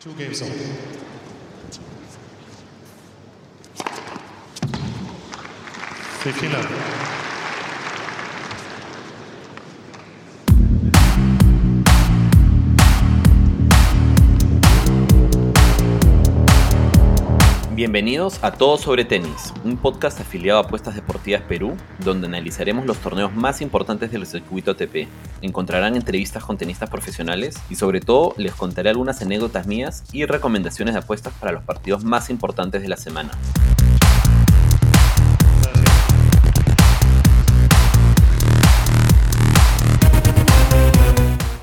Two games on. Fifteen love. Bienvenidos a Todo sobre Tenis, un podcast afiliado a Apuestas Deportivas Perú, donde analizaremos los torneos más importantes del circuito ATP. Encontrarán entrevistas con tenistas profesionales y sobre todo les contaré algunas anécdotas mías y recomendaciones de apuestas para los partidos más importantes de la semana.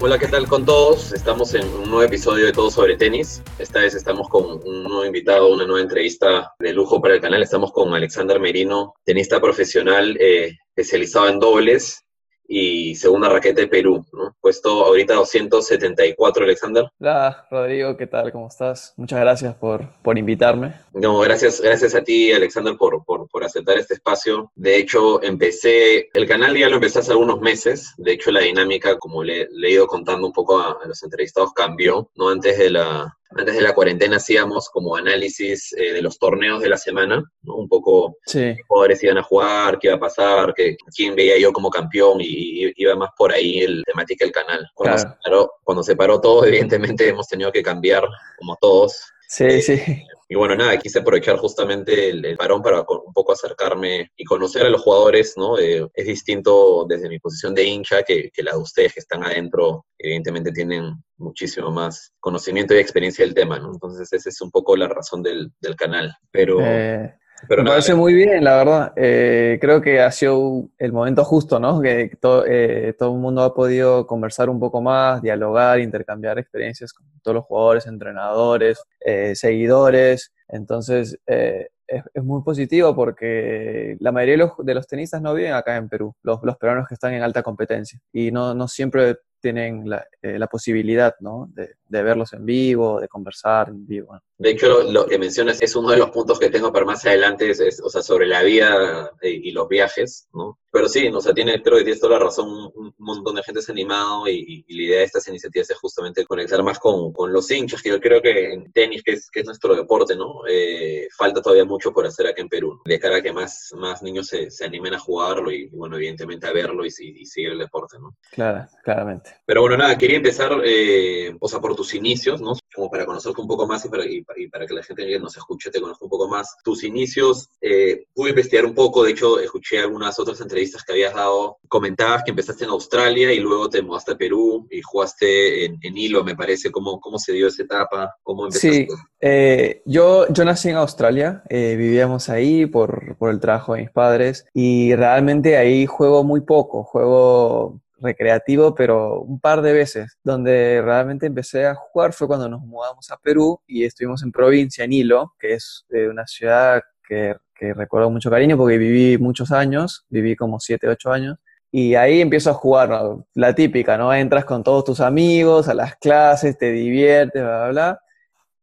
Hola, ¿qué tal con todos? Estamos en un nuevo episodio de Todo sobre Tenis. Esta vez estamos con un nuevo invitado, una nueva entrevista de lujo para el canal. Estamos con Alexander Merino, tenista profesional eh, especializado en dobles y segunda raqueta de Perú, ¿no? Puesto ahorita 274, Alexander. Hola, Rodrigo, ¿qué tal? ¿Cómo estás? Muchas gracias por, por invitarme. No, gracias, gracias a ti, Alexander, por, por, por, aceptar este espacio. De hecho, empecé, el canal ya lo empecé hace algunos meses. De hecho, la dinámica, como le, le he ido contando un poco a, a los entrevistados, cambió, ¿no? Antes de la, antes de la cuarentena hacíamos como análisis eh, de los torneos de la semana, ¿no? Un poco Sí, qué jugadores iban a jugar, qué iba a pasar, qué, quién veía yo como campeón y, y iba más por ahí el temática del canal. Cuando, Claro. se paró, cuando se paró todo, evidentemente hemos tenido que cambiar como todos. Sí, sí. Y bueno, nada, quise aprovechar justamente el, el parón para un poco acercarme y conocer a los jugadores, ¿no? Eh, es distinto desde mi posición de hincha que, que la de ustedes que están adentro, evidentemente tienen muchísimo más conocimiento y experiencia del tema, ¿no? Entonces esa es un poco la razón del, del canal. Pero, Eh, pero me nada, parece muy bien, la verdad. Eh, creo que ha sido el momento justo, ¿no? Que to- eh, todo el mundo ha podido conversar un poco más, dialogar, intercambiar experiencias con todos los jugadores, entrenadores, eh, seguidores. Entonces, eh, es, es muy positivo porque la mayoría de los, de los tenistas no viven acá en Perú, los, los peruanos que están en alta competencia. Y no, no siempre tienen la, eh, la posibilidad, ¿no? De, de verlos en vivo, de conversar en vivo. ¿no? De hecho, lo, lo que mencionas es uno de los puntos que tengo para más adelante, es, es, o sea, sobre la vida eh, y los viajes, ¿no? Pero sí, o sea, tiene, creo que tienes toda la razón, un, montón de gente se ha animado y, y la idea de estas iniciativas es justamente conectar más con, con los hinchas, que yo creo que en tenis, que es, que es nuestro deporte, ¿no? Eh, falta todavía mucho por hacer acá en Perú, de cara a que más, más niños se, se animen a jugarlo y, bueno, evidentemente a verlo y, y seguir el deporte, ¿no? Claro, claramente. Pero bueno, nada, quería empezar, eh, o sea, por tus inicios, ¿no? Como para conocerte un poco más y para, y, y para que la gente que nos escuche te conozca un poco más. Tus inicios, eh, pude investigar un poco, de hecho, escuché algunas otras entrevistas que habías dado. Comentabas que empezaste en Australia y luego te mudaste a Perú y jugaste en, en Hilo, me parece. ¿Cómo, ¿Cómo se dio esa etapa? ¿Cómo empezaste? Sí, eh, yo, yo nací en Australia, eh, vivíamos ahí por, por el trabajo de mis padres y realmente ahí juego muy poco, juego recreativo, pero un par de veces. Donde realmente empecé a jugar fue cuando nos mudamos a Perú y estuvimos en provincia, en Hilo, que es eh, una ciudad que, recuerdo mucho cariño porque viví muchos años, viví como 7, 8 años. Y ahí empiezo a jugar. La típica, ¿no? Entras con todos tus amigos a las clases, te diviertes, bla, bla, bla.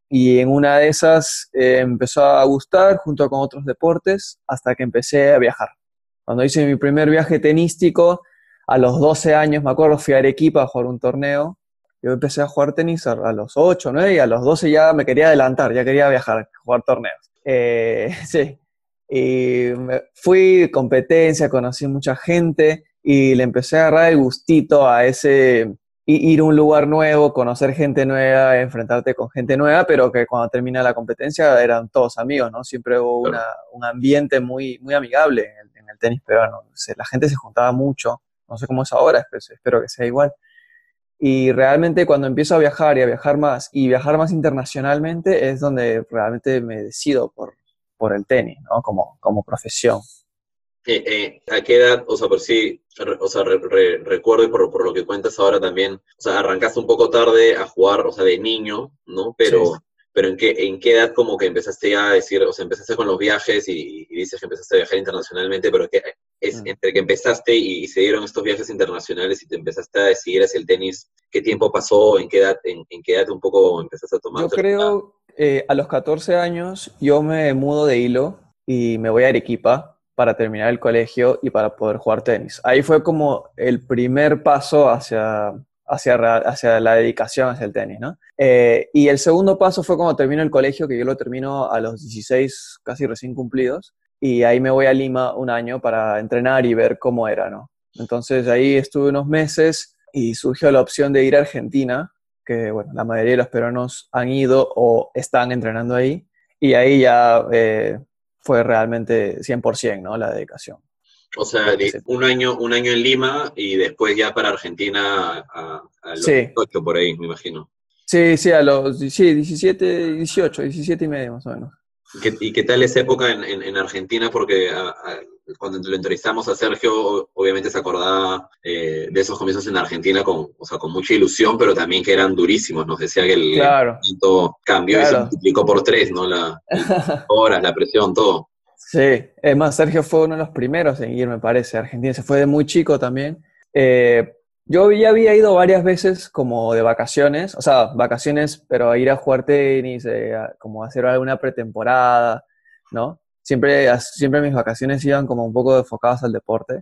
Y en una de esas eh, empezó a gustar junto con otros deportes hasta que empecé a viajar. Cuando hice mi primer viaje tenístico, a los 12 años, me acuerdo, fui a Arequipa a jugar un torneo. Yo empecé a jugar tenis a, los 8, 9 y a los 12 ya me quería adelantar, ya quería viajar, jugar torneos. Eh, sí. Y me fui, competencia, conocí mucha gente y le empecé a agarrar el gustito a ese ir a un lugar nuevo, conocer gente nueva, enfrentarte con gente nueva, pero que cuando termina la competencia eran todos amigos, ¿no? Siempre hubo una- un ambiente muy, muy amigable en el, en el tenis peruano. La gente se juntaba mucho, no sé cómo es ahora, espe- espero que sea igual. Y realmente cuando empiezo a viajar y a viajar más, y viajar más internacionalmente, es donde realmente me decido por, por el tenis, ¿no? Como, como profesión. Eh, eh, ¿A qué edad, o sea, por sí, o sea, re- re- recuerdo y por, por lo que cuentas ahora también, o sea, arrancaste un poco tarde a jugar, o sea, de niño, ¿no? Pero, Sí. pero ¿en qué, ¿en qué edad como que empezaste ya a decir, o sea, empezaste con los viajes y, y dices que empezaste a viajar internacionalmente, pero que es Mm. entre que empezaste y, y se dieron estos viajes internacionales y te empezaste a decidir hacia el tenis, ¿qué tiempo pasó? ¿En qué edad, en, en qué edad un poco empezaste a tomar? Yo creo, eh, a los 14 años, yo me mudo de hilo y me voy a Arequipa para terminar el colegio y para poder jugar tenis. Ahí fue como el primer paso hacia, hacia, hacia la dedicación hacia el tenis, ¿no? Eh, y el segundo paso fue cuando termino el colegio, que yo lo termino a los 16, casi recién cumplidos, y ahí me voy a Lima un año para entrenar y ver cómo era, ¿no? Entonces ahí estuve unos meses y surgió la opción de ir a Argentina, que bueno, la mayoría de los peruanos han ido o están entrenando ahí, y ahí ya eh, fue realmente 100%, ¿no? La dedicación. O sea, un año, un año en Lima y después ya para Argentina a, los sí. por ahí, me imagino. Sí, sí, a los sí, 17, 18, 17 y medio más o menos. ¿Y qué tal esa época en, en, Argentina? Porque cuando lo entrevistamos a Sergio, obviamente se acordaba eh, de esos comienzos en Argentina con, o sea, con mucha ilusión, pero también que eran durísimos. Nos decía que el claro. cambió y se multiplicó por tres, ¿no? La, horas, la presión, todo. Sí, es más, Sergio fue uno de los primeros en ir, me parece, a Argentina. Se fue de muy chico también. Eh, yo ya había ido varias veces como de vacaciones, o sea, vacaciones, pero a ir a jugar tenis, eh, como hacer alguna pretemporada, ¿no? Siempre, siempre mis vacaciones iban como un poco enfocadas al deporte,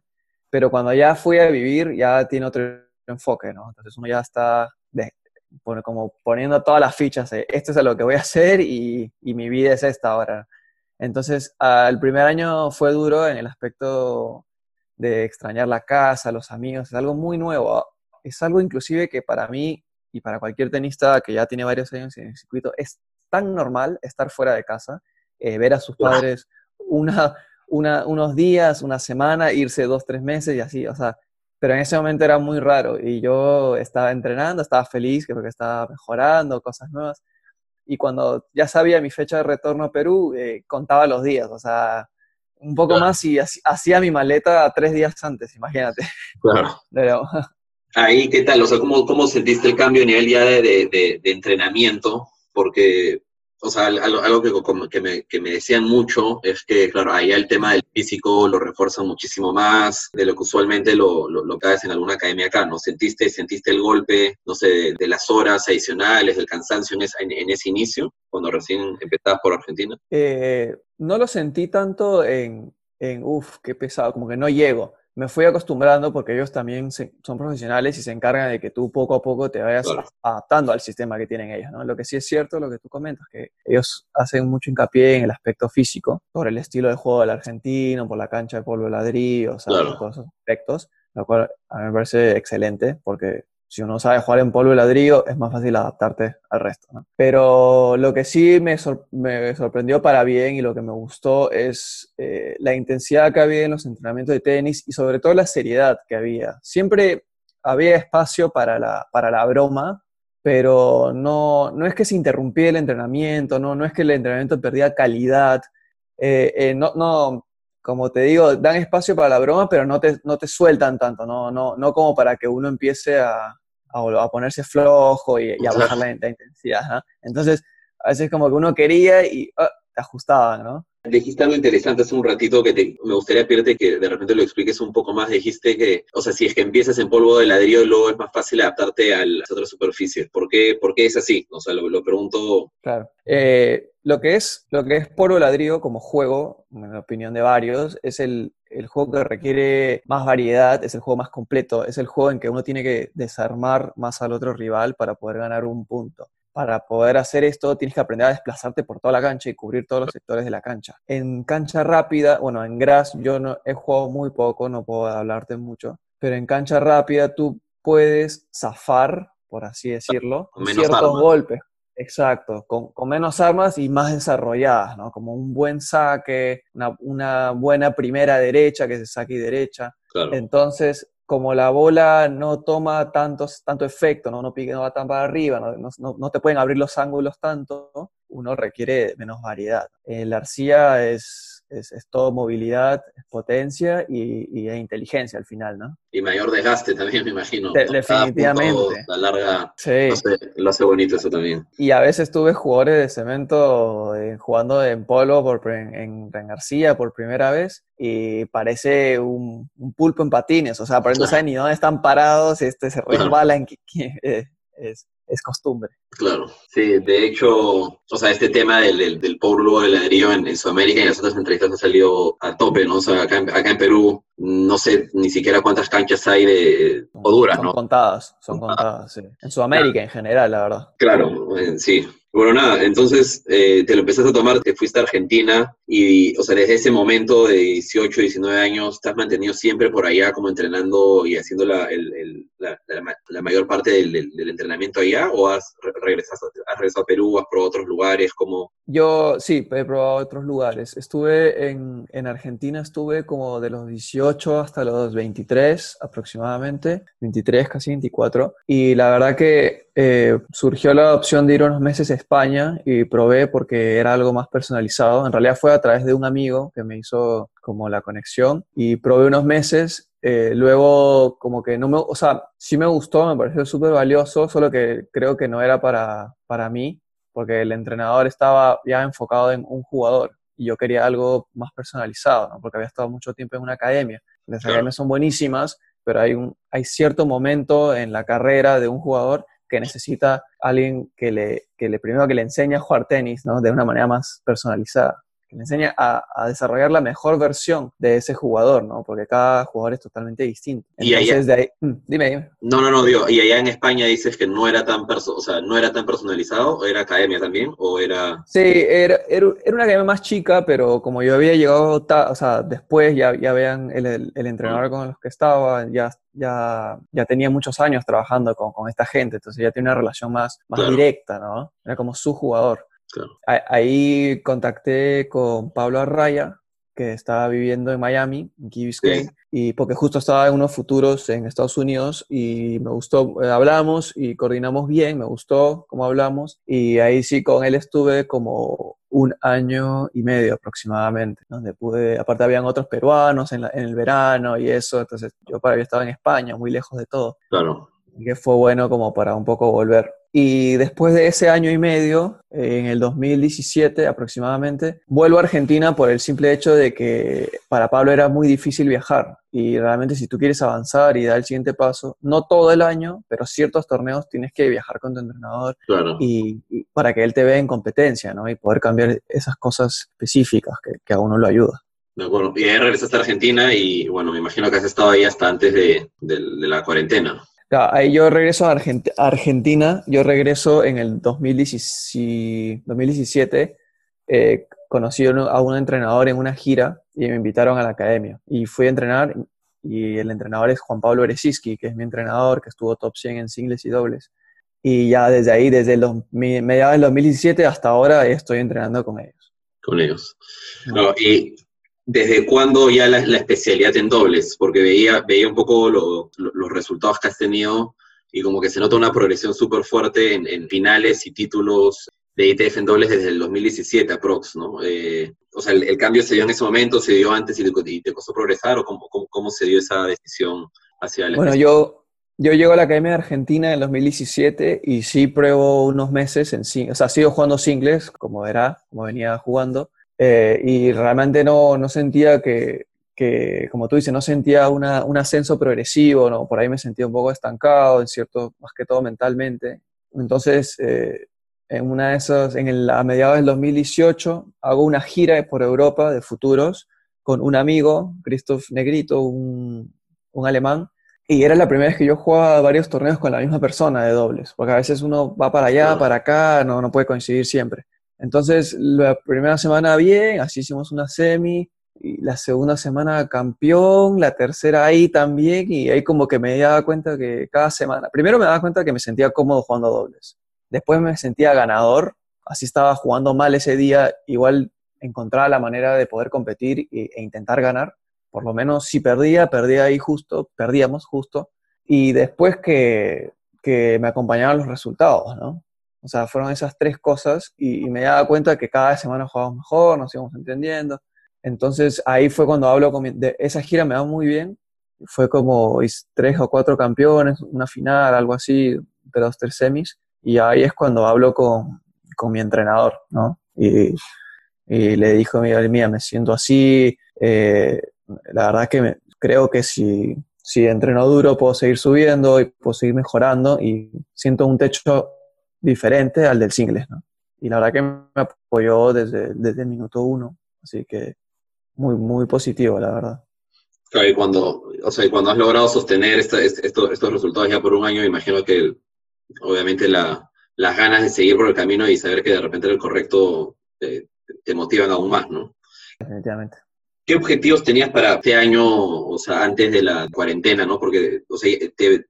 pero cuando ya fui a vivir ya tiene otro enfoque, ¿no? Entonces uno ya está como poniendo todas las fichas, esto es lo que voy a hacer y, y mi vida es esta ahora. Entonces, el primer año fue duro en el aspecto de extrañar la casa, los amigos, es algo muy nuevo. Es algo inclusive que para mí y para cualquier tenista que ya tiene varios años en el circuito es tan normal estar fuera de casa, eh, ver a sus padres una, unos días, una semana, irse dos, tres meses y así, o sea, pero en ese momento era muy raro y yo estaba entrenando, estaba feliz porque estaba mejorando, cosas nuevas. Y cuando ya sabía mi fecha de retorno a Perú, eh, contaba los días, o sea, un poco más y hacía mi maleta tres días antes, imagínate. Claro. Ahí, ¿qué tal? O sea, ¿cómo, cómo sentiste el cambio a nivel ya de, de, de entrenamiento? Porque o sea, algo, que, me, que, me, decían mucho es que, claro, ahí el tema del físico lo refuerzan muchísimo más de lo que usualmente lo, lo, lo en alguna academia acá, ¿no? ¿Sentiste, sentiste el golpe, no sé, de, las horas adicionales, del cansancio en, en, ese inicio, cuando recién empezabas por Argentina? Eh, no lo sentí tanto en, en, uff, qué pesado, como que no llego me fui acostumbrando porque ellos también son profesionales y se encargan de que tú poco a poco te vayas adaptando al sistema que tienen ellos. ¿no? Lo que sí es cierto, lo que tú comentas, que ellos hacen mucho hincapié en el aspecto físico, por el estilo de juego del argentino, por la cancha de polvo de ladrillo, o sea, todos esos aspectos, lo cual a mí me parece excelente porque si uno sabe jugar en polvo y ladrillo, es más fácil adaptarte al resto. Pero lo que sí me, sorprendió para bien y lo que me gustó es eh, la intensidad que había en los entrenamientos de tenis y sobre todo la seriedad que había. Siempre había espacio para la, para la broma, pero no, no es que se interrumpía el entrenamiento, no, no es que el entrenamiento perdía calidad. Eh, eh, no, no, como te digo, dan espacio para la broma, pero no te, no te sueltan tanto, no, no, no como para que uno empiece a, a, ponerse flojo y, a bajar la, intensidad. Entonces, a veces como que uno quería y ah, te ajustaban, ¿no? Dijiste algo interesante hace un ratito que me gustaría pedirte que de repente lo expliques un poco más. Dijiste que, o sea, si es que empiezas en polvo de ladrillo, luego es más fácil adaptarte a las otras superficies. ¿Por qué, por qué es así? O sea, lo, lo pregunto. Claro. Eh, lo, que es, lo que es polvo de ladrillo como juego, en la opinión de varios, es el, el juego que requiere más variedad, es el juego más completo, es el juego en que uno tiene que desarmar más al otro rival para poder ganar un punto para poder hacer esto tienes que aprender a desplazarte por toda la cancha y cubrir todos los sectores de la cancha. En cancha rápida, bueno, en grass yo no he jugado muy poco, no puedo hablarte mucho, pero en cancha rápida tú puedes zafar, por así decirlo, ciertos golpes. Exacto, con, menos armas y más desarrolladas, ¿no? Como un buen saque, una, buena primera derecha, que se saque y derecha. Entonces, como la bola no toma tantos, tanto efecto, no, no, pique, no va tan para arriba, no, no, no, te pueden abrir los ángulos tanto, uno requiere menos variedad. La arcilla es es, todo movilidad, potencia y, e inteligencia al final, ¿no? Y mayor desgaste también, me imagino. definitivamente. la larga sí. lo, hace, bonito eso también. Y a veces tuve jugadores de cemento eh, jugando en polo por, en, en, García por primera vez y parece un, pulpo en patines, o sea, por no saben ni dónde están parados, este, se resbalan. Eh, es, es costumbre. Claro, sí, de hecho, o sea, este tema del, del, del polvo de ladrillo en, en, Sudamérica y en las otras entrevistas ha salido a tope, ¿no? O sea, acá, acá en Perú no sé ni siquiera cuántas canchas hay de Honduras, son ¿no? Contadas, son contadas, sí. En Sudamérica en general, la verdad. Claro, eh, sí. Bueno, nada, entonces eh, te lo empezaste a tomar, te fuiste a Argentina y, o sea, desde ese momento de 18, 19 años, ¿estás mantenido siempre por allá como entrenando y haciendo la, el, el, la, la, mayor parte del, entrenamiento allá o has regresado, has regresado a Perú, has probado otros lugares? como Yo sí, he probado otros lugares. Estuve en, en Argentina, estuve como de los 18 hasta los 23 aproximadamente, 23, casi 24, y la verdad que eh, surgió la opción de ir unos meses a España y probé porque era algo más personalizado. En realidad fue a través de un amigo que me hizo como la conexión y probé unos meses. Eh, luego como que no me, o sea, sí me gustó, me pareció súper valioso, solo que creo que no era para, para mí, porque el entrenador estaba ya enfocado en un jugador y yo quería algo más personalizado, ¿no? porque había estado mucho tiempo en una academia. Las claro. academias son buenísimas, pero hay, un, hay cierto momento en la carrera de un jugador que necesita alguien que le, que le primero que le enseñe a jugar tenis, ¿no? De una manera más personalizada. Que le enseñe a, a, desarrollar la mejor versión de ese jugador, ¿no? Porque cada jugador es totalmente distinto. Entonces, y allá, de ahí, mm, dime, dime. No, no, no, digo, y allá en España dices que no era tan perso o sea, no era tan personalizado, o era academia también, o era. Sí, era, era, era una academia más chica, pero como yo había llegado, o sea, después ya, ya vean el, el, el entrenador con los que estaba, ya ya, ya tenía muchos años trabajando con, con, esta gente, entonces ya tiene una relación más, más claro. directa, ¿no? Era como su jugador. Claro. Ahí contacté con Pablo Arraya, que estaba viviendo en Miami, en Key Biscayne, sí. y porque justo estaba en unos futuros en Estados Unidos y me gustó, eh, hablamos y coordinamos bien, me gustó cómo hablamos y ahí sí con él estuve como un año y medio aproximadamente, donde pude, aparte habían otros peruanos en, la, en el verano y eso, entonces yo había estado en España, muy lejos de todo. Claro. Y que fue bueno como para un poco volver. Y después de ese año y medio, en el 2017 aproximadamente, vuelvo a Argentina por el simple hecho de que para Pablo era muy difícil viajar. Y realmente si tú quieres avanzar y dar el siguiente paso, no todo el año, pero ciertos torneos tienes que viajar con tu entrenador claro. y, y, para que él te vea en competencia, ¿no? Y poder cambiar esas cosas específicas que, que a uno lo ayuda. De acuerdo. Y ahí regresaste a Argentina y, bueno, me imagino que has estado ahí hasta antes de, de, de la cuarentena. Ahí yo regreso a Argentina, yo regreso en el 2017, eh, conocí a un entrenador en una gira y me invitaron a la academia. Y fui a entrenar y el entrenador es Juan Pablo Eresiski, que es mi entrenador, que estuvo top 100 en singles y dobles. Y ya desde ahí, desde mediados del 2017 hasta ahora, estoy entrenando con ellos. Con ellos. No, y ¿Desde cuándo ya la, la, especialidad en dobles? Porque veía, veía un poco lo, lo, los resultados que has tenido y como que se nota una progresión súper fuerte en, en, finales y títulos de ITF en dobles desde el 2017 aprox, ¿no? Eh, o sea, el, el, cambio se dio en ese momento, se dio antes y te, y te costó progresar o cómo, cómo, cómo, se dio esa decisión hacia la Bueno, yo, yo llego a la Academia de Argentina en 2017 y sí pruebo unos meses en o sea, sigo jugando singles, como verá, como venía jugando, eh, y realmente no, no sentía que, que, como tú dices, no sentía una, un ascenso progresivo, ¿no? por ahí me sentía un poco estancado, en cierto, más que todo mentalmente. Entonces, eh, en una de esas, en el, a mediados del 2018, hago una gira por Europa de futuros con un amigo, Christoph Negrito, un, un alemán, y era la primera vez que yo jugaba varios torneos con la misma persona de dobles, porque a veces uno va para allá, para acá, no, no puede coincidir siempre. Entonces, la primera semana bien, así hicimos una semi, y la segunda semana campeón, la tercera ahí también, y ahí como que me daba cuenta que cada semana, primero me daba cuenta que me sentía cómodo jugando dobles, después me sentía ganador, así estaba jugando mal ese día, igual encontraba la manera de poder competir e, intentar ganar, por lo menos si perdía, perdía ahí justo, perdíamos justo, y después que, que me acompañaban los resultados, ¿no? O sea, fueron esas tres cosas y, y, me daba cuenta que cada semana jugábamos mejor, nos íbamos entendiendo. Entonces ahí fue cuando hablo con mi, de esa gira me va muy bien. Fue como tres o cuatro campeones, una final, algo así, de los tres semis. Y ahí es cuando hablo con, con mi entrenador, ¿no? Y, y le dijo, mira, mía, me siento así. Eh, la verdad que me, creo que si, si entreno duro puedo seguir subiendo y puedo seguir mejorando y siento un techo diferente al del singles, ¿no? Y la verdad que me apoyó desde, desde el minuto uno, así que muy, muy positivo, la verdad. Claro, y cuando, o sea, cuando has logrado sostener estos, estos resultados ya por un año, imagino que obviamente la, las ganas de seguir por el camino y saber que de repente era el correcto te, te motivan aún más, ¿no? Definitivamente. ¿Qué objetivos tenías para este año, o sea, antes de la cuarentena, no? Porque, o sea, te,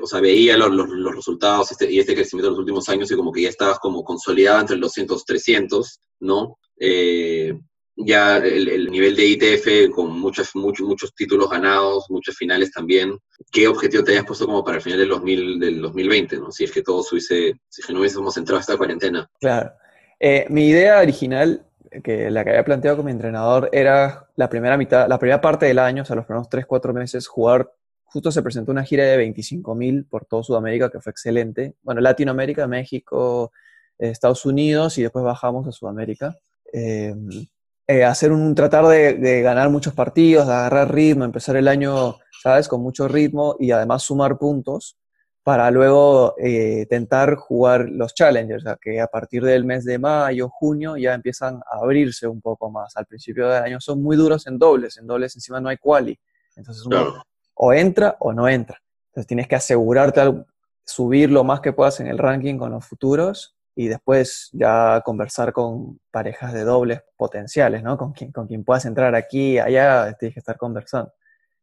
o sea veía los, los, resultados este, y este crecimiento de los últimos años y como que ya estabas como consolidado entre los 200, 300, ¿no? Eh, ya el, el, nivel de ITF con muchos, muchos, muchos títulos ganados, muchas finales también. ¿Qué objetivo te hayas puesto como para el final del, 2000, del 2020, ¿no? Si es que todo hubiese, si es que no hubiésemos entrado a esta cuarentena. Claro. Eh, mi idea original que la que había planteado con mi entrenador era la primera mitad, la primera parte del año, o sea, los primeros 3, 4 meses, jugar, justo se presentó una gira de 25 mil por todo Sudamérica, que fue excelente. Bueno, Latinoamérica, México, Estados Unidos y después bajamos a Sudamérica. Eh, eh, hacer un, tratar de, ganar muchos partidos, de agarrar ritmo, empezar el año, ¿sabes? Con mucho ritmo y además sumar puntos para luego eh, tentar jugar los challengers, o que a partir del mes de mayo, junio ya empiezan a abrirse un poco más. Al principio del año son muy duros en dobles, en dobles encima no hay quali, entonces uno o entra o no entra. Entonces tienes que asegurarte al subir lo más que puedas en el ranking con los futuros y después ya conversar con parejas de dobles potenciales, ¿no? Con quien, con quien puedas entrar aquí, allá, tienes que estar conversando.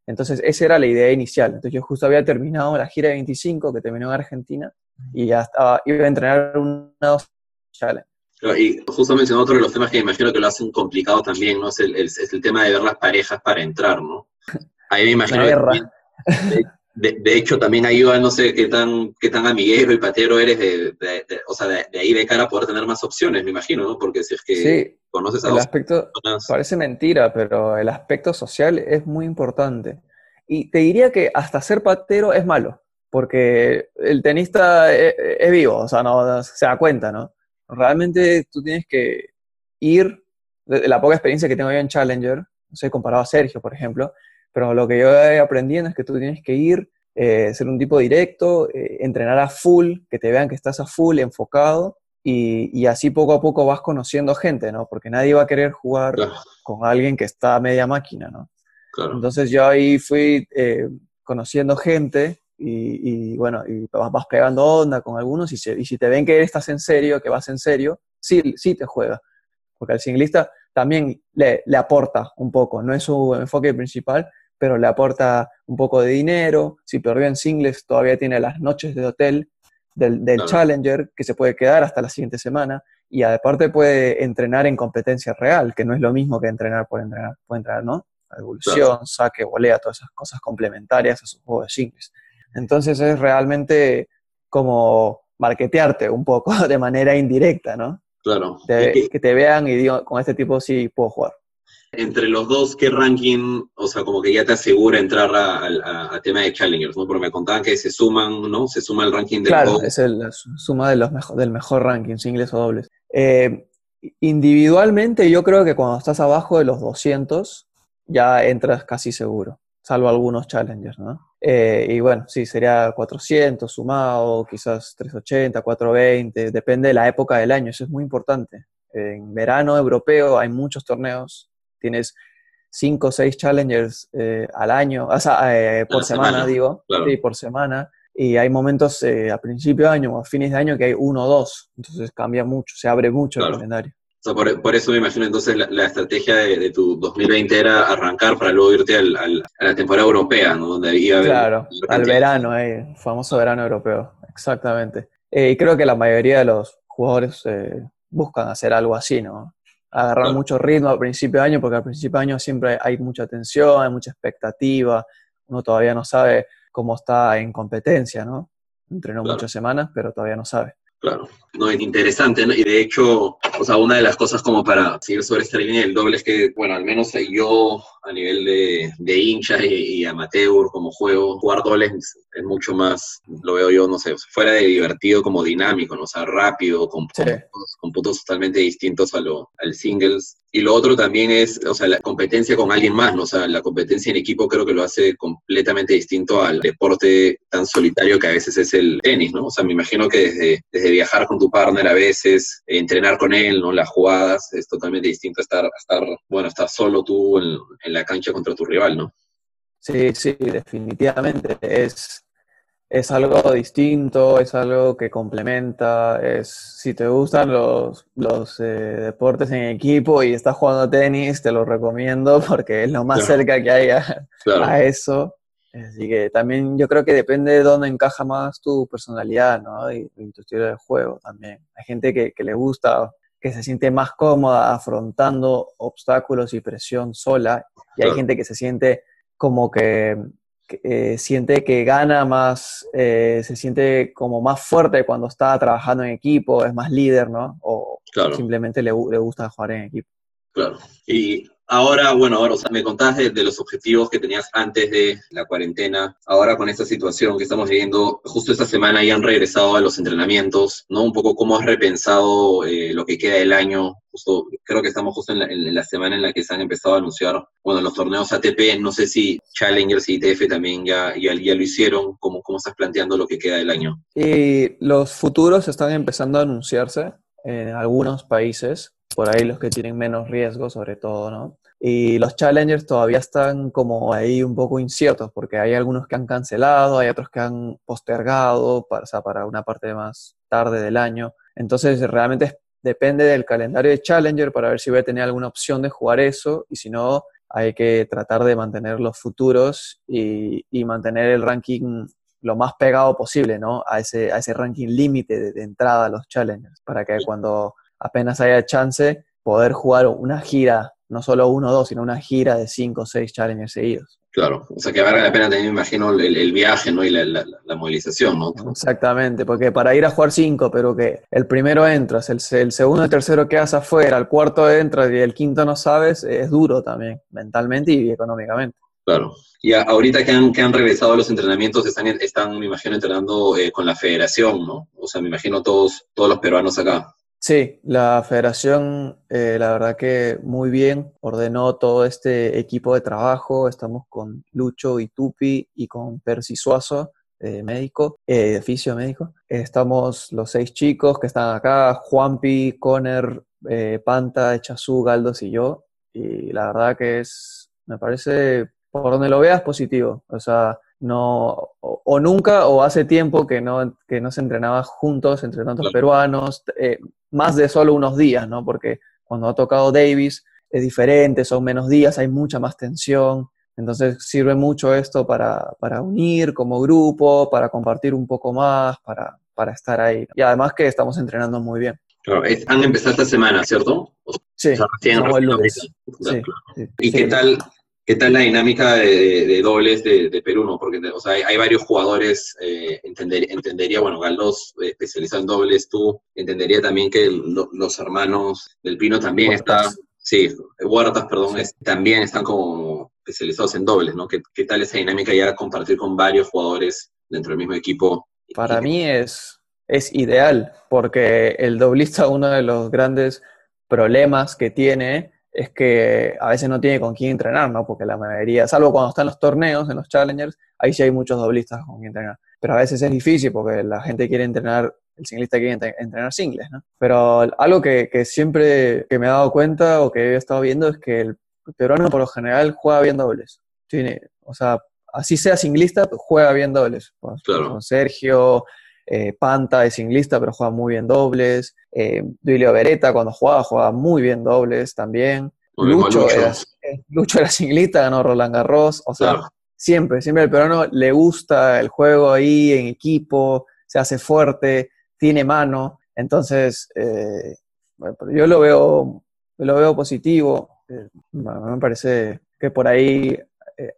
Entonces, esa era la idea inicial. Entonces, yo justo había terminado la gira de 25, que terminó en Argentina, y ya estaba, iba a entrenar una challenge. Y justo mencionó otro de los temas que me imagino que lo hacen complicado también, ¿no? Es el, el, es el tema de ver las parejas para entrar, ¿no? Ahí me imagino que de, de, hecho, también ayuda, no sé qué tan, qué tan amiguero y patero eres, de, de, o sea, de, ahí de cara a poder tener más opciones, me imagino, ¿no? Porque si es que sí, conoces a el aspecto personas... Parece mentira, pero el aspecto social es muy importante. Y te diría que hasta ser patero es malo, porque el tenista es, es vivo, o sea, no se da cuenta, ¿no? Realmente tú tienes que ir, de la poca experiencia que tengo yo en Challenger, no sé, comparado a Sergio, por ejemplo, pero lo que yo he aprendido es que tú tienes que ir, eh, ser un tipo directo, eh, entrenar a full, que te vean que estás a full, enfocado, y, y, así poco a poco vas conociendo gente, ¿no? Porque nadie va a querer jugar claro. con alguien que está a media máquina, ¿no? Claro. Entonces yo ahí fui eh, conociendo gente y, y, bueno, y vas, vas, pegando onda con algunos y, se, y, si te ven que estás en serio, que vas en serio, sí, sí te juega. Porque al singlista también le, le aporta un poco, no es su enfoque principal, pero le aporta un poco de dinero. Si perdió en singles, todavía tiene las noches de hotel del, del claro. Challenger, que se puede quedar hasta la siguiente semana. Y aparte puede entrenar en competencia real, que no es lo mismo que entrenar por entrenar. Puede entrenar, ¿no? Evolución, claro. saque, volea, todas esas cosas complementarias a su juego de singles. Entonces es realmente como marketearte un poco de manera indirecta, ¿no? Claro. Que te vean y digo, con este tipo sí puedo jugar entre los dos, ¿qué ranking, o sea, como que ya te asegura entrar a, a, a tema de challengers, ¿no? Porque me contaban que se suman, ¿no? Se suma el ranking del Claro, es el, la suma de los mejor, del mejor ranking, singles o dobles. Eh, individualmente, yo creo que cuando estás abajo de los 200, ya entras casi seguro, salvo algunos challengers, ¿no? Eh, y bueno, sí, sería 400 sumado, quizás 380, 420, depende de la época del año, eso es muy importante. En verano europeo hay muchos torneos tienes cinco o seis challengers eh, al año, o sea, eh, por semana, semana, digo, claro. sí, por semana, y hay momentos eh, a principio de año o a fines de año que hay uno o dos, entonces cambia mucho, se abre mucho claro. el calendario. O sea, por, por, eso me imagino entonces la, la estrategia de, de, tu 2020 era arrancar para luego irte al, al, a la temporada europea, ¿no? Donde iba a haber, claro, al verano, eh, famoso verano europeo, exactamente. Y creo que la mayoría de los jugadores buscan hacer algo así, ¿no? Agarrar claro. mucho ritmo al principio de año, porque al principio de año siempre hay mucha tensión, hay mucha expectativa, uno todavía no sabe cómo está en competencia, ¿no? Entrenó claro. muchas semanas, pero todavía no sabe. Claro, no es interesante, ¿no? Y de hecho, o sea, una de las cosas como para seguir sobre esta línea del doble es que, bueno, al menos yo a nivel de, de hincha y, amateur como juego, jugar dobles es mucho más, lo veo yo, no sé, fuera de divertido como dinámico, ¿no? o sea, rápido, con, con, puntos, totalmente distintos a lo, al singles. Y lo otro también es, o sea, la competencia con alguien más, ¿no? O sea, la competencia en equipo creo que lo hace completamente distinto al deporte tan solitario que a veces es el tenis, ¿no? O sea, me imagino que desde, desde viajar con tu partner a veces, entrenar con él, ¿no? Las jugadas, es totalmente distinto a estar, estar bueno, estar solo tú en, en la cancha contra tu rival, ¿no? Sí, sí, definitivamente. Es, es algo distinto, es algo que complementa, es si te gustan los, los eh, deportes en equipo y estás jugando tenis, te lo recomiendo porque es lo más cerca que hay a, eso. Así que también yo creo que depende de dónde encaja más tu personalidad, ¿no? Y, tu estilo de juego también. Hay gente que, que le gusta, que se siente más cómoda afrontando obstáculos y presión sola, y hay gente que se siente como que eh, siente que gana más, eh, se siente como más fuerte cuando está trabajando en equipo, es más líder, ¿no? O simplemente le, le, gusta jugar en equipo. Claro. Y Ahora, bueno, ahora me contabas de, los objetivos que tenías antes de la cuarentena. Ahora con esta situación que estamos viviendo, justo esta semana ya han regresado a los entrenamientos, ¿no? Un poco cómo has repensado eh, lo que queda del año. Justo, creo que estamos justo en la, semana en la que se han empezado a anunciar, bueno, los torneos ATP. No sé si Challengers y ITF también ya, ya, ya lo hicieron. ¿Cómo, ¿Cómo estás planteando lo que queda del año? Y los futuros están empezando a anunciarse en algunos países por ahí los que tienen menos riesgo sobre todo, ¿no? Y los challengers todavía están como ahí un poco inciertos, porque hay algunos que han cancelado, hay otros que han postergado para, o para una parte más tarde del año. Entonces, realmente depende del calendario de Challenger para ver si voy a tener alguna opción de jugar eso, y si no, hay que tratar de mantener los futuros y, y mantener el ranking lo más pegado posible, ¿no? A ese, a ese ranking límite de, de, entrada a los challengers, para que cuando apenas haya chance, poder jugar una gira, no solo uno o dos, sino una gira de cinco o seis challengers seguidos. Claro, o sea que valga la pena también, me imagino, el, viaje ¿no? y la, movilización, ¿no? Exactamente, porque para ir a jugar cinco, pero que el primero entras, el, el segundo y el tercero quedas afuera, el cuarto entras y el quinto no sabes, es duro también, mentalmente y económicamente. Claro. Y ahorita que han, que han regresado a los entrenamientos, están, están me imagino, entrenando eh, con la federación, ¿no? O sea, me imagino todos, todos los peruanos acá. Sí, la federación, eh, la verdad que muy bien, ordenó todo este equipo de trabajo. Estamos con Lucho y Tupi y con Percy Suazo, eh, médico, eh, oficio médico. Estamos los seis chicos que están acá, Juanpi, Conner, Panta, Echazú, Galdos y yo. Y la verdad que es, me parece, por donde lo veas, positivo. O sea, no, o, nunca o hace tiempo que no, que no se entrenaba juntos entre tantos peruanos más de solo unos días, ¿no? Porque cuando ha tocado Davis es diferente, son menos días, hay mucha más tensión. Entonces sirve mucho esto para, para unir como grupo, para compartir un poco más, para, para estar ahí. Y además que estamos entrenando muy bien. Claro, han empezado esta semana, ¿cierto? Sí, el lunes. Sí, ¿Y qué tal ¿Qué tal la dinámica de, dobles de, Perú? ¿no? Porque o sea, hay, varios jugadores, eh, entendería, bueno, Galdos eh, especializado en dobles, tú entendería también que los hermanos del Pino también están, sí, Huertas, perdón, también están como especializados en dobles, ¿no? ¿Qué, ¿Qué, tal esa dinámica ya compartir con varios jugadores dentro del mismo equipo? Para mí es, es ideal, porque el doblista, uno de los grandes problemas que tiene es que a veces no tiene con quién entrenar, ¿no? Porque la mayoría, salvo cuando están los torneos, en los challengers, ahí sí hay muchos doblistas con quien entrenar. Pero a veces es difícil porque la gente quiere entrenar, el singlista quiere entrenar singles, ¿no? Pero algo que, que siempre que me he dado cuenta o que he estado viendo es que el peruano por lo general juega bien dobles. Tiene, o sea, así sea singlista, juega bien dobles. Con Sergio, eh, Panta es singlista, pero juega muy bien dobles. Eh, Duilio Beretta, cuando jugaba, jugaba muy bien dobles también. Lucho, Era, eh, Lucho era singlista, ganó Roland Garros. O sea, siempre, siempre el peruano le gusta el juego ahí en equipo, se hace fuerte, tiene mano. Entonces, eh, yo lo veo, lo veo positivo. me parece que por ahí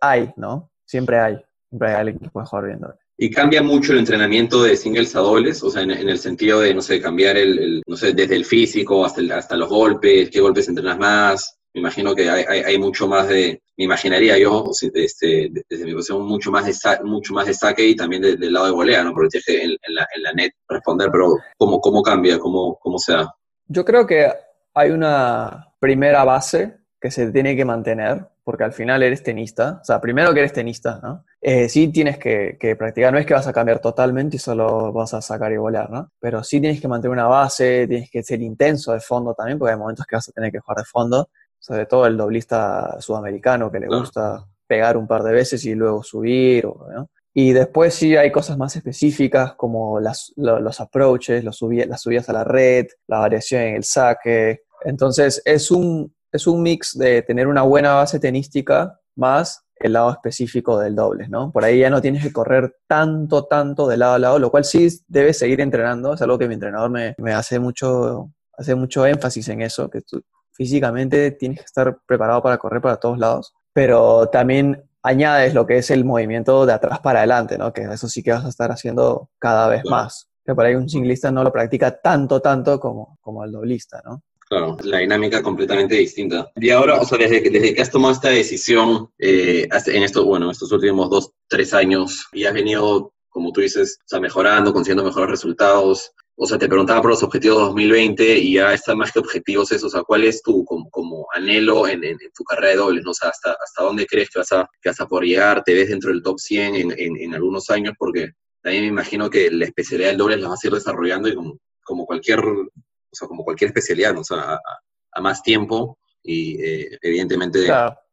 hay, ¿no? Siempre hay. Siempre hay alguien que puede jugar bien dobles. ¿Y cambia mucho el entrenamiento de singles a dobles? O sea, en, el sentido de, no sé, cambiar el, no sé, desde el físico hasta, hasta los golpes, qué golpes entrenas más. Me imagino que hay, hay, mucho más de, me imaginaría yo, este, desde mi posición, mucho más de, mucho más de saque y también del lado de volea, ¿no? Porque tienes que en, la, en la net responder, pero ¿cómo, cómo cambia? ¿Cómo, ¿Cómo se da? Yo creo que hay una primera base que se tiene que mantener, porque al final eres tenista. O sea, primero que eres tenista, ¿no? Eh, sí tienes que, practicar, no es que vas a cambiar totalmente y solo vas a sacar y volar, ¿no? Pero sí tienes que mantener una base, tienes que ser intenso de fondo también, porque hay momentos que vas a tener que jugar de fondo, sobre todo el doblista sudamericano que le gusta pegar un par de veces y luego subir, ¿no? Y después sí hay cosas más específicas como las, los approaches, los las subidas a la red, la variación en el saque. Entonces es un, es un mix de tener una buena base tenística más el lado específico del doble, ¿no? Por ahí ya no tienes que correr tanto, tanto de lado a lado, lo cual sí debes seguir entrenando, es algo que mi entrenador me, me hace, mucho, hace mucho énfasis en eso, que tú físicamente tienes que estar preparado para correr para todos lados, pero también añades lo que es el movimiento de atrás para adelante, ¿no? Que eso sí que vas a estar haciendo cada vez más. Que por ahí un singlista no lo practica tanto, tanto como, como el doblista, ¿no? Claro, la dinámica completamente distinta. Y ahora, o sea, desde que, desde que has tomado esta decisión, eh, en estos, bueno, estos últimos dos, tres años, y has venido, como tú dices, o sea, mejorando, consiguiendo mejores resultados, o sea, te preguntaba por los objetivos 2020 y ya están más que objetivos esos, o sea, ¿cuál es tu como, anhelo en, tu carrera de dobles? ¿no? O sea, ¿hasta, ¿hasta dónde crees que vas, a, que vas a poder llegar? ¿Te ves dentro del top 100 en, en, algunos años? Porque también me imagino que la especialidad del dobles la vas a ir desarrollando y como, como cualquier o sea, como cualquier especialidad, ¿no? o sea, a, más tiempo y eh, evidentemente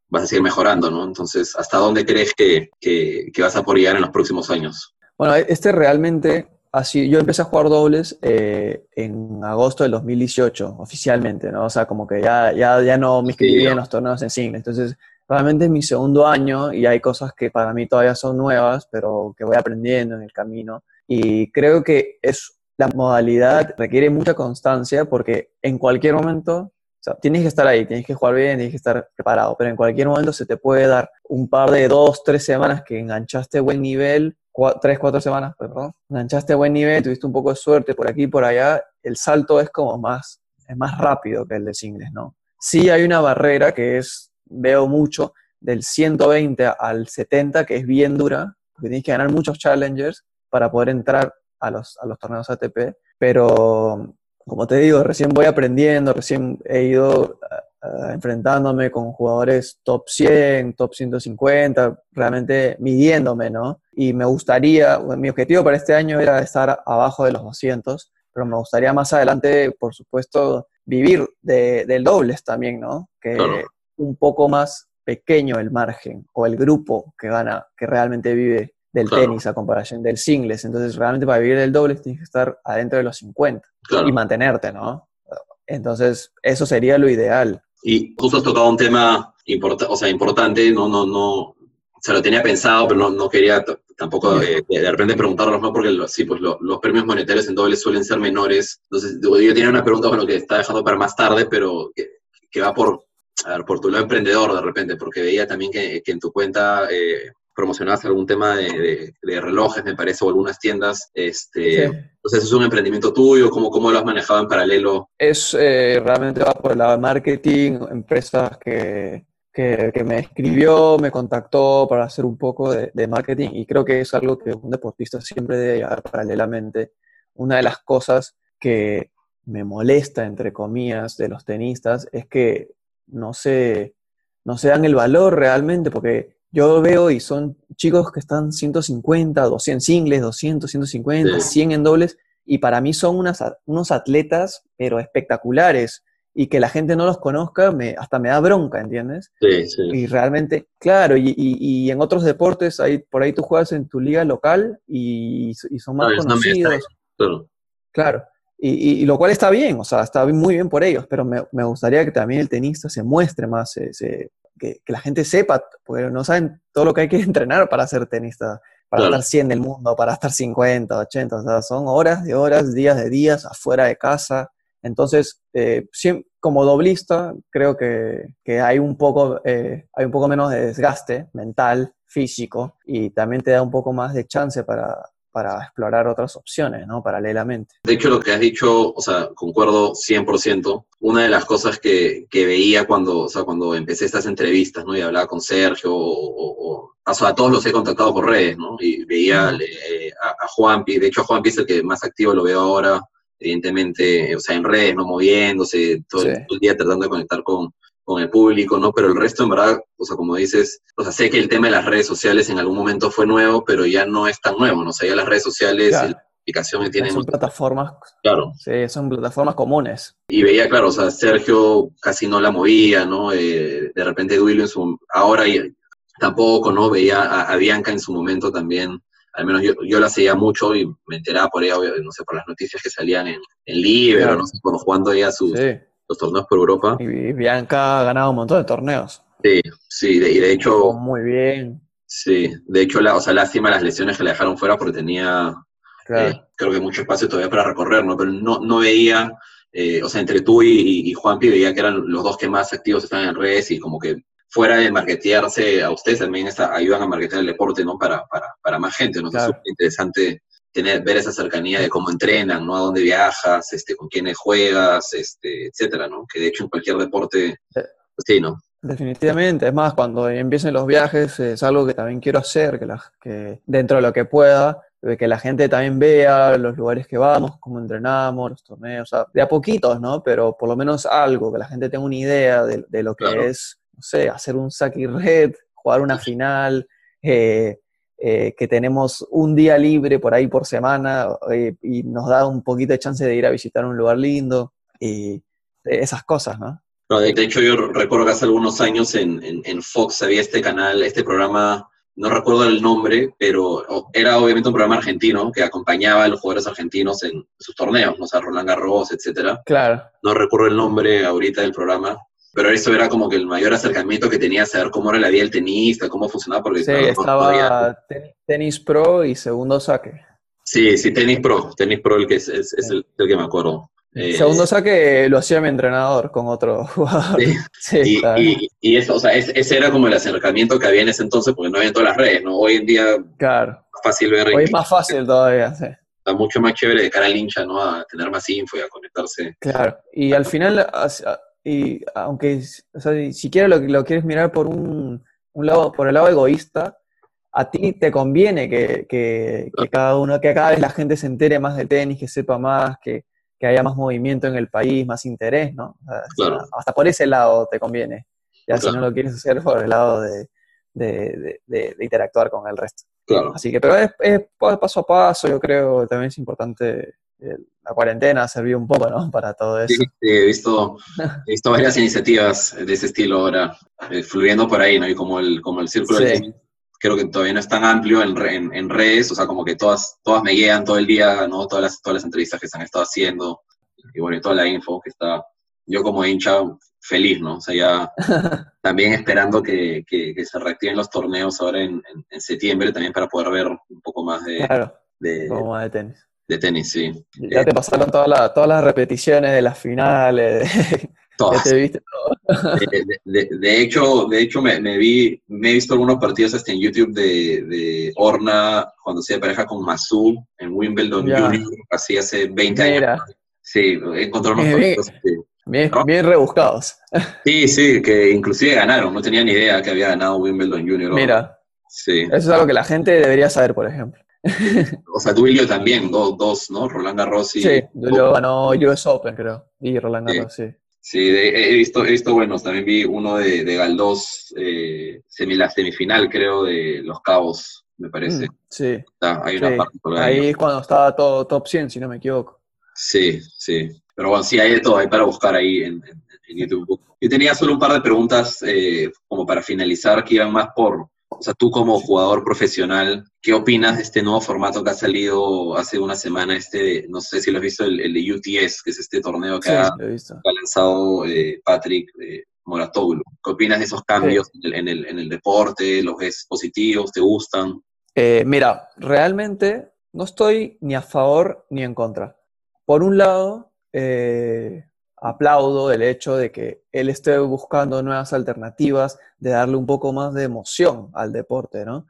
vas a seguir mejorando, ¿no? Entonces, ¿hasta dónde crees que, que, vas a poder llegar en los próximos años? Bueno, este realmente, así, yo empecé a jugar dobles eh, en agosto del 2018, oficialmente, ¿no? O sea, como que ya, ya, ya no me inscribí en los torneos en singles, entonces realmente es mi segundo año y hay cosas que para mí todavía son nuevas, pero que voy aprendiendo en el camino. Y creo que es la modalidad requiere mucha constancia porque en cualquier momento, o sea, tienes que estar ahí, tienes que jugar bien, tienes que estar preparado, pero en cualquier momento se te puede dar un par de dos, tres semanas que enganchaste buen nivel, tres, cuatro semanas, perdón, enganchaste buen nivel, tuviste un poco de suerte por aquí por allá, el salto es como más, es más rápido que el de singles, ¿no? Sí hay una barrera que es, veo mucho, del 120 al 70, que es bien dura, porque tienes que ganar muchos challengers para poder entrar a los, a los torneos ATP, pero como te digo, recién voy aprendiendo, recién he ido eh, eh, enfrentándome con jugadores top 100, top 150, realmente midiéndome, ¿no? Y me gustaría, mi objetivo para este año era estar abajo de los 200, pero me gustaría más adelante, por supuesto, vivir de, del dobles también, ¿no? Que un poco más pequeño el margen o el grupo que gana, que realmente vive del tenis a comparación del singles. Entonces, realmente para vivir del doble tienes que estar adentro de los 50 y mantenerte, ¿no? Entonces, eso sería lo ideal. Y justo has tocado un tema o sea, importante, no, no, no, se lo tenía pensado, pero no, no quería tampoco de, de, repente preguntarlos, ¿no? Porque sí, pues los premios monetarios en doble suelen ser menores. Entonces, yo tenía una pregunta, bueno, que está dejando para más tarde, pero que, que va por, a ver, por tu lado emprendedor de repente, porque veía también que, que en tu cuenta eh, promocionabas algún tema de, relojes, me parece, o algunas tiendas. Este, Entonces, ¿es un emprendimiento tuyo? ¿Cómo, cómo lo has manejado en paralelo? Es eh, realmente va por el lado de marketing, empresas que, que, me escribió, me contactó para hacer un poco de, de, marketing y creo que es algo que un deportista siempre debe llevar paralelamente. Una de las cosas que me molesta, entre comillas, de los tenistas es que no se, no se dan el valor realmente porque yo veo y son chicos que están 150, 200 singles, 200, 150, 100 en dobles, y para mí son unas, unos atletas, pero espectaculares, y que la gente no los conozca, me, hasta me da bronca, ¿entiendes? Sí, sí. Y realmente, claro, y, y, en otros deportes, ahí, por ahí tú juegas en tu liga local y, y son más conocidos. claro. claro. Y, lo cual está bien, o sea, está muy bien por ellos, pero me, me gustaría que también el tenista se muestre más, se, que, la gente sepa, porque no saben todo lo que hay que entrenar para ser tenista, para estar 100 del mundo, para estar 50, 80, o sea, son horas de horas, días de días, afuera de casa. Entonces, eh, como doblista, creo que, que hay, un poco, eh, hay un poco menos de desgaste mental, físico y también te da un poco más de chance para, para explorar otras opciones, ¿no? Paralelamente. De hecho, lo que has dicho, o sea, concuerdo 100%. Una de las cosas que, que veía cuando, o sea, cuando empecé estas entrevistas, ¿no? Y hablaba con Sergio o, o, o sea, a todos los he contactado por redes, ¿no? Y veía eh, a, a Juanpi, de hecho a Juanpi es el que más activo lo veo ahora, evidentemente, o sea, en redes, ¿no? Moviéndose, todo, Sí. todo el día tratando de conectar con, con el público, ¿no? Pero el resto, en verdad, o sea, como dices, o sea, sé que el tema de las redes sociales en algún momento fue nuevo, pero ya no es tan nuevo, ¿no? O sea, ya las redes sociales, Claro. la aplicación que tienen, Son plataformas, claro. sí, son plataformas comunes. Y veía, claro, o sea, Sergio casi no la movía, ¿no? Eh, de repente Duilo en su, ahora y- tampoco, ¿no? Veía a, a Bianca en su momento también, al menos yo, yo la seguía mucho y me enteraba por ella, no sé, por las noticias que salían en, en Libero, Claro. no sé, cuando jugando ella sus, Sí. Los torneos por Europa. Y Bianca ha ganado un montón de torneos. Sí, sí, de- y de hecho, muy bien. sí, de hecho, la, o sea, lástima las lesiones que la dejaron fuera porque tenía, Claro. eh, creo que mucho espacio todavía para recorrer, ¿no? Pero no, no veía, eh, o sea, entre tú y, y, Juanpi veía que eran los dos que más activos estaban en redes y como que fuera de marketearse a ustedes también está, ayudan a marketear el deporte, ¿no? Para, para, para más gente, ¿no? Claro. Es súper interesante tener, ver esa cercanía de cómo entrenan, ¿no? A dónde viajas, este, con quiénes juegas, este, etcétera, ¿no? Que de hecho en cualquier deporte, pues sí, ¿no? Definitivamente, es más, cuando empiecen los viajes es algo que también quiero hacer, que, la- que dentro de lo que pueda, que la gente también vea los lugares que vamos, cómo entrenamos, los torneos, o sea, de a poquitos, ¿no? Pero por lo menos algo, que la gente tenga una idea de, de lo que Claro. es, no sé, hacer un saque y red, jugar una final, eh, eh, que tenemos un día libre por ahí por semana eh, y nos da un poquito de chance de ir a visitar un lugar lindo y esas cosas, ¿no? No, de, hecho, yo recuerdo que hace algunos años en, en, en Fox había este canal, este programa, no recuerdo el nombre, pero era obviamente un programa argentino que acompañaba a los jugadores argentinos en sus torneos, ¿no? o sea, Roland Garros, etcétera. Claro. No recuerdo el nombre ahorita del programa, pero eso era como que el mayor acercamiento que tenía a saber cómo era la vida del tenista, cómo funcionaba, porque Sí, claro, podía- estaba ten- tenis pro y segundo saque. Sí, sí, Tenis Pro, Tenis Pro el que es, es, es el, el que me acuerdo. Eh, Segundo saque lo hacía mi entrenador con otro jugador. Sí. Sí, Y, claro. y, y eso, o sea, es- ese era como el acercamiento que había en ese entonces, porque no había en todas las redes, ¿no? Hoy en día Claro. es fácil ver, Hoy es más fácil todavía, sí. está mucho más chévere de cara al hincha, ¿no? A tener más info y a conectarse. Claro. Y al final, y aunque o sea, si siquiera lo, lo quieres mirar por un, un lado, por el lado egoísta, a ti te conviene que, que- que cada uno, que cada vez la gente se entere más de tenis, que sepa más, que, que haya más movimiento en el país, más interés, ¿no? O sea, Claro. Hasta por ese lado te conviene. Ya si Claro. no lo quieres hacer por el lado de, de- de- interactuar con el resto. Claro. Así que, pero es, es paso a paso, yo creo, también es importante, la cuarentena sirvió un poco, ¿no? Para todo eso. Sí, sí, he visto, he visto varias iniciativas de ese estilo ahora, eh, fluyendo por ahí, ¿no? Y como el, como el círculo Sí. creo que todavía no es tan amplio en, en, en redes, o sea, como que todas, todas me llegan todo el día, ¿no? Todas las, todas las entrevistas que se han estado haciendo, y bueno, y toda la info que está, yo como hincha, feliz, ¿no? O sea, ya también esperando que, que, que se reactiven los torneos ahora en septiembre, también para poder ver un poco más de, Claro, de, como más de tenis. De tenis, sí. Ya te pasaron todas las todas las repeticiones de las finales, Todas. te viste todo. De, de- de- de hecho, de hecho me, me vi, me he visto algunos partidos hasta en YouTube de, de Orna cuando se pareja con Masu en Wimbledon Ya. Junior, así hace 20 años. Sí, he encontrado unos Eh, partidos. bien, ¿No? bien rebuscados. Sí, sí, que inclusive ganaron. No tenía ni idea que había ganado Wimbledon Junior. Mira, Sí. eso es algo que la gente debería saber, por ejemplo. O sea, Duilio también, dos, dos, ¿no? Roland Garros y... Sí, Dulio ganó US Open, creo, y Roland. Garros, sí. Sí, de- he, visto, he visto buenos. También vi uno de, de Galdós, eh, semi, la semifinal, creo, de Los Cabos, me parece. Mm, sí, Está- hay una sí. parte por ahí. Ahí es cuando estaba todo top 100, si no me equivoco. Sí, sí. Pero bueno, sí, hay de todo, hay para buscar ahí en, en- en YouTube. Yo tenía solo un par de preguntas eh, como para finalizar, que iban más por, o sea, tú como jugador profesional, ¿qué opinas de este nuevo formato que ha salido hace una semana? Este, no sé si lo has visto, el, el UTS, que es este torneo que Sí, ha, que lanzado eh, Patrick eh, Moratoglu. ¿Qué opinas de esos cambios en, el, en, el, en el deporte? ¿Los ves positivos? ¿Te gustan? Eh, mira, realmente no estoy ni a favor ni en contra. Por un lado, eh, aplaudo el hecho de que él esté buscando nuevas alternativas, de darle un poco más de emoción al deporte, ¿no?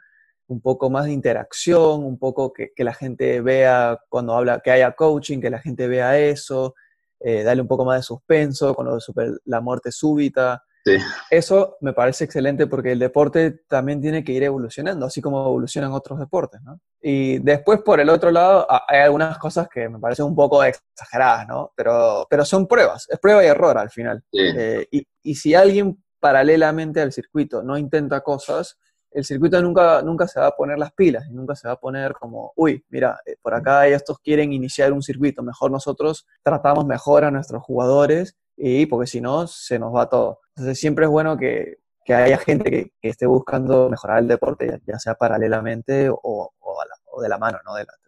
Un poco más de interacción, un poco que, la gente vea cuando habla, que haya coaching, que la gente vea eso, eh, darle un poco más de suspenso con lo de la muerte súbita. Sí. Eso me parece excelente porque el deporte también tiene que ir evolucionando, así como evolucionan otros deportes, ¿no? Y después, por el otro lado, hay algunas cosas que me parecen un poco exageradas, ¿no? Pero, pero son pruebas, es prueba y error al final. Sí. Eh, y, y si alguien paralelamente al circuito no intenta cosas, el circuito nunca, nunca se va a poner las pilas y nunca se va a poner como, uy, mira, eh, por acá estos quieren iniciar un circuito, mejor nosotros tratamos mejor a nuestros jugadores y porque si no, se nos va todo. Entonces siempre es bueno que, que haya gente que, que, esté buscando mejorar el deporte, ya, ya sea paralelamente o, o, la, o, de la mano, ¿no? Delante.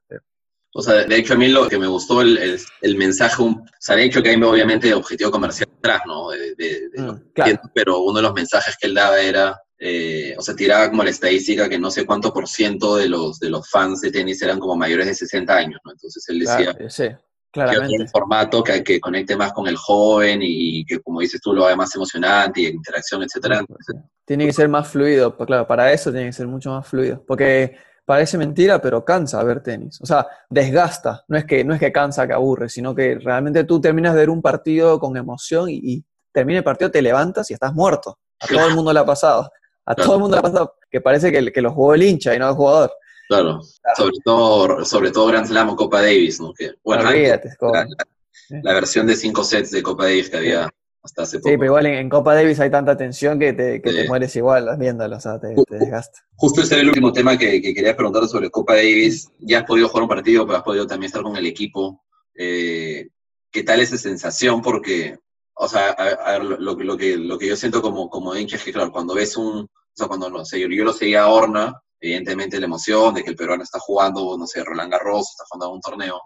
O sea, de hecho a mí lo que me gustó el, el, el mensaje, o sea, de hecho que hay obviamente objetivo comercial atrás, ¿no? De, de, de mm, claro. Pero uno de los mensajes que él daba era, eh, o sea, tiraba como la estadística que no sé cuánto por ciento de los, de los fans de tenis eran como mayores de 60 años, ¿no? Entonces él decía claro, sí, claramente. que un formato que, que, conecte más con el joven y que, como dices tú, lo haga más emocionante y interacción, etcétera. Sí, tiene que ser más fluido, pues claro, para eso tiene que ser mucho más fluido, porque parece mentira, pero cansa ver tenis. O sea, desgasta. No es que, no es que cansa, que aburre, sino que realmente tú terminas de ver un partido con emoción y, y termina el partido, te levantas y estás muerto. A todo el mundo le ha pasado. A todo el mundo le ha pasado que parece que, que lo jugó el hincha y no el jugador. Claro, claro. sobre todo sobre todo Grand Slam o Copa Davis, ¿no? Que, bueno, Olvídate, la, la, la, versión de cinco sets de Copa Davis que había hasta hace poco. Sí, pero igual en, en Copa Davis hay tanta tensión que te, que sí. te mueres igual viéndolo, o sea, te, te desgasta. Justo ese era el último tema que, que, quería preguntar sobre Copa Davis. Ya has podido jugar un partido, pero has podido también estar con el equipo. Eh, ¿Qué tal esa sensación? Porque, o sea, a, a, lo, lo, que, lo que yo siento como, como hincha es que, claro, cuando ves un, o sea, cuando no sé, yo, yo lo seguía a Horna, evidentemente la emoción de que el peruano está jugando, no sé, Roland Garros, está jugando un torneo,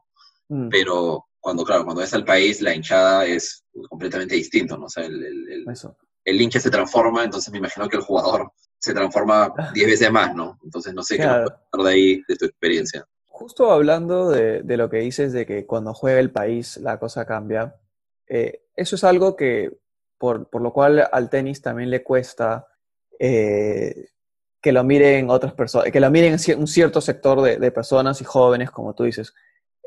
mm. pero cuando, claro, cuando ves al país, la hinchada es completamente distinto, ¿no? O sea, el, el, el, el hincha se transforma, entonces me imagino que el jugador se transforma diez veces más, ¿no? Entonces no sé claro. qué nos de ahí, de tu experiencia. Justo hablando de, de, lo que dices de que cuando juega el país la cosa cambia, eh, eso es algo que, por, por, lo cual al tenis también le cuesta eh, que lo miren otras personas, que lo miren un cierto sector de, de personas y jóvenes, como tú dices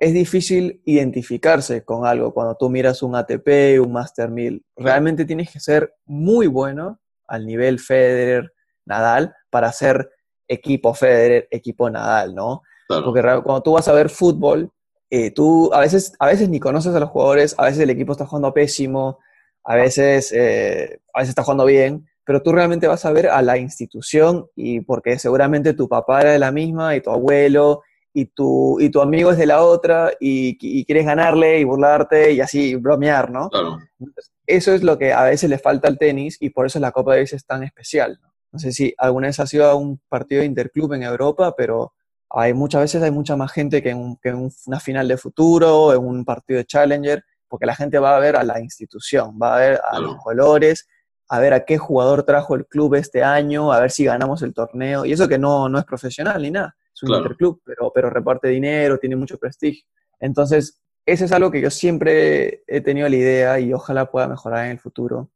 es difícil identificarse con algo cuando tú miras un ATP, un Master 1000. Realmente tienes que ser muy bueno al nivel Federer, Nadal, para ser equipo Federer, equipo Nadal, ¿no? Claro. Porque cuando tú vas a ver fútbol, eh, tú a veces, a veces ni conoces a los jugadores, a veces el equipo está jugando pésimo, a veces, eh, a veces está jugando bien, pero tú realmente vas a ver a la institución y porque seguramente tu papá era de la misma y tu abuelo y tu, y tu amigo es de la otra y, y, quieres ganarle y burlarte y así bromear, ¿no? Claro. Eso es lo que a veces le falta al tenis y por eso la Copa Davis es tan especial. ¿no? no sé si alguna vez has ido a un partido de interclub en Europa, pero hay muchas veces hay mucha más gente que en, un, que en una final de futuro, en un partido de Challenger, porque la gente va a ver a la institución, va a ver a claro. los colores, a ver a qué jugador trajo el club este año, a ver si ganamos el torneo, y eso que no, no es profesional ni nada es un claro. interclub, pero, pero reparte dinero, tiene mucho prestigio. Entonces, eso es algo que yo siempre he tenido la idea y ojalá pueda mejorar en el futuro.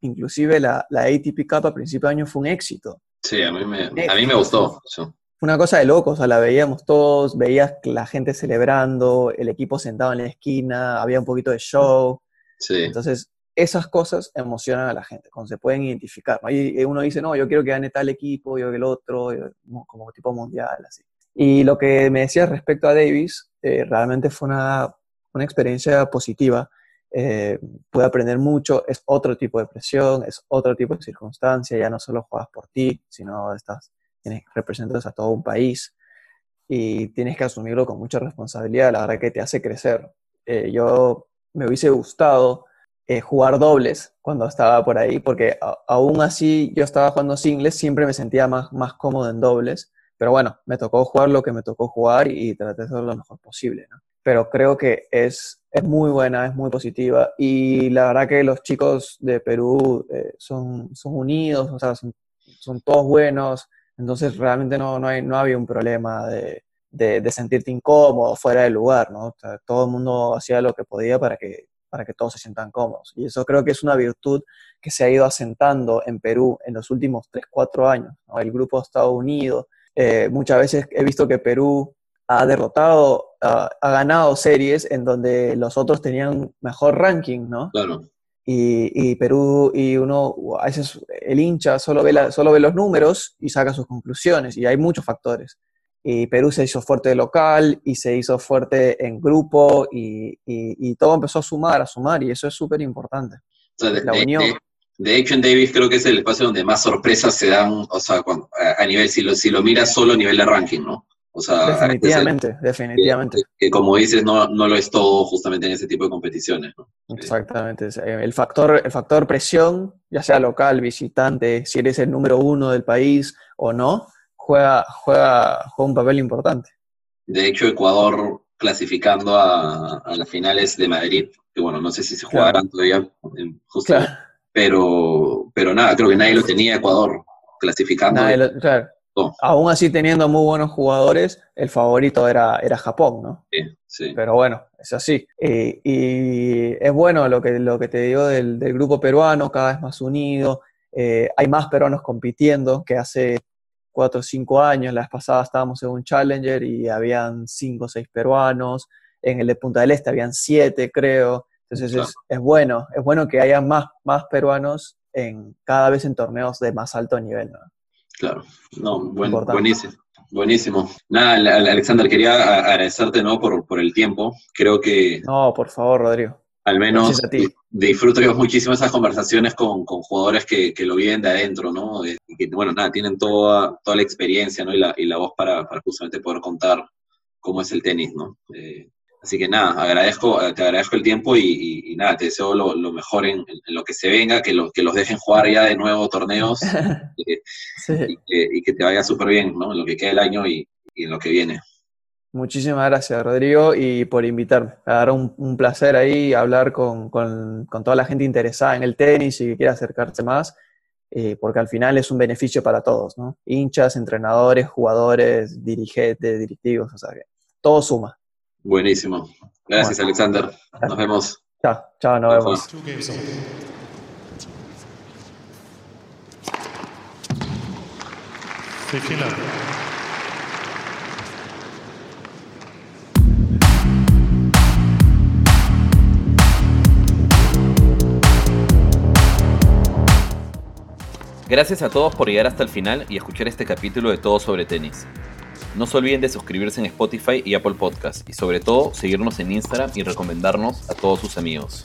Inclusive la, la ATP Cup a principio de año fue un éxito. Sí, a mí me, a mí me gustó. Fue una cosa de locos, o sea, la veíamos todos, veías la gente celebrando, el equipo sentado en la esquina, había un poquito de show. Sí. Entonces, esas cosas emocionan a la gente, cuando se pueden identificar. ¿no? Y uno dice, no, yo quiero que gane tal equipo, yo el otro, como tipo mundial, así. Y lo que me decías respecto a Davis, eh, realmente fue una, una experiencia positiva. Eh, pude aprender mucho, es otro tipo de presión, es otro tipo de circunstancia, ya no solo juegas por ti, sino estás, tienes, representas a todo un país y tienes que asumirlo con mucha responsabilidad, la verdad que te hace crecer. Eh, yo me hubiese gustado eh, jugar dobles cuando estaba por ahí, porque a, aún así yo estaba jugando singles, siempre me sentía más, más cómodo en dobles, pero bueno, me tocó jugar lo que me tocó jugar y, y traté de hacer lo mejor posible. Pero creo que es, es muy buena, es muy positiva y la verdad que los chicos de Perú eh, son, son unidos, o sea, son, son todos buenos, entonces realmente no, no, hay, no había un problema de, de, de sentirte incómodo, fuera del lugar, ¿no? Todo el mundo hacía lo que podía para que para que todos se sientan cómodos. Y eso creo que es una virtud que se ha ido asentando en Perú en los últimos 3, 4 años. El grupo ha estado unido. Eh, muchas veces he visto que Perú ha derrotado, ha ganado series en donde los otros tenían mejor ranking, ¿no? Claro. Y, Perú, y uno, a veces el hincha solo ve, solo ve los números y saca sus conclusiones, y hay muchos factores. Y Perú se hizo fuerte de local y se hizo fuerte en grupo y, y todo empezó a sumar, a sumar y eso es súper importante. la unión. De, hecho, en Davis creo que es el espacio donde más sorpresas se dan, o sea, a, nivel, si lo, si lo miras solo a nivel de ranking, ¿no? O sea, definitivamente, definitivamente. Que, como dices, no, no lo es todo justamente en ese tipo de competiciones. ¿no? Exactamente. Eh, el factor, el factor presión, ya sea local, visitante, si eres el número uno del país o no, juega, juega, juega un papel importante. De hecho, Ecuador clasificando a, las finales de Madrid, que bueno, no sé si se jugarán todavía, justo, pero, pero nada, creo que nadie lo tenía Ecuador clasificando. claro. Aún así, teniendo muy buenos jugadores, el favorito era, era Japón, ¿no? Sí, sí. Pero bueno, es así. y es bueno lo que, lo que te digo del, grupo peruano, cada vez más unido. Eh, hay más peruanos compitiendo que hace cuatro o cinco años. La vez pasada estábamos en un Challenger y habían cinco o seis peruanos. En el de Punta del Este habían siete, creo. Entonces es, bueno, es bueno que haya más, más peruanos en, cada vez en torneos de más alto nivel. ¿no? Claro, no, buenísimo. Buenísimo. Nada, Alexander, quería agradecerte ¿no? por, por el tiempo. Creo que... No, por favor, Rodrigo. Al menos disfruto yo muchísimo esas conversaciones con, con jugadores que, que, lo viven de adentro, ¿no? Y que, bueno, nada, tienen toda, toda la experiencia, ¿no? Y la, y la voz para, para justamente poder contar cómo es el tenis, ¿no? Eh, así que nada, agradezco, te agradezco el tiempo y, y, nada, te deseo lo, lo mejor en, en, lo que se venga, que, lo, que los dejen jugar ya de nuevo torneos eh, y, que, y, que, te vaya súper bien, ¿no? En lo que queda el año y en lo que viene. Muchísimas gracias, Rodrigo, y por invitarme. Dará un, un placer ahí hablar con, con, con, toda la gente interesada en el tenis y que quiera acercarse más, eh, porque al final es un beneficio para todos, ¿no? Hinchas, entrenadores, jugadores, dirigentes, directivos, o sea que todo suma. Buenísimo. Gracias, Alexander. Nos vemos. Chao, chao, nos vemos. Gracias a todos por llegar hasta el final y escuchar este capítulo de Todo sobre Tenis. No se olviden de suscribirse en Spotify y Apple Podcast y sobre todo seguirnos en Instagram y recomendarnos a todos sus amigos.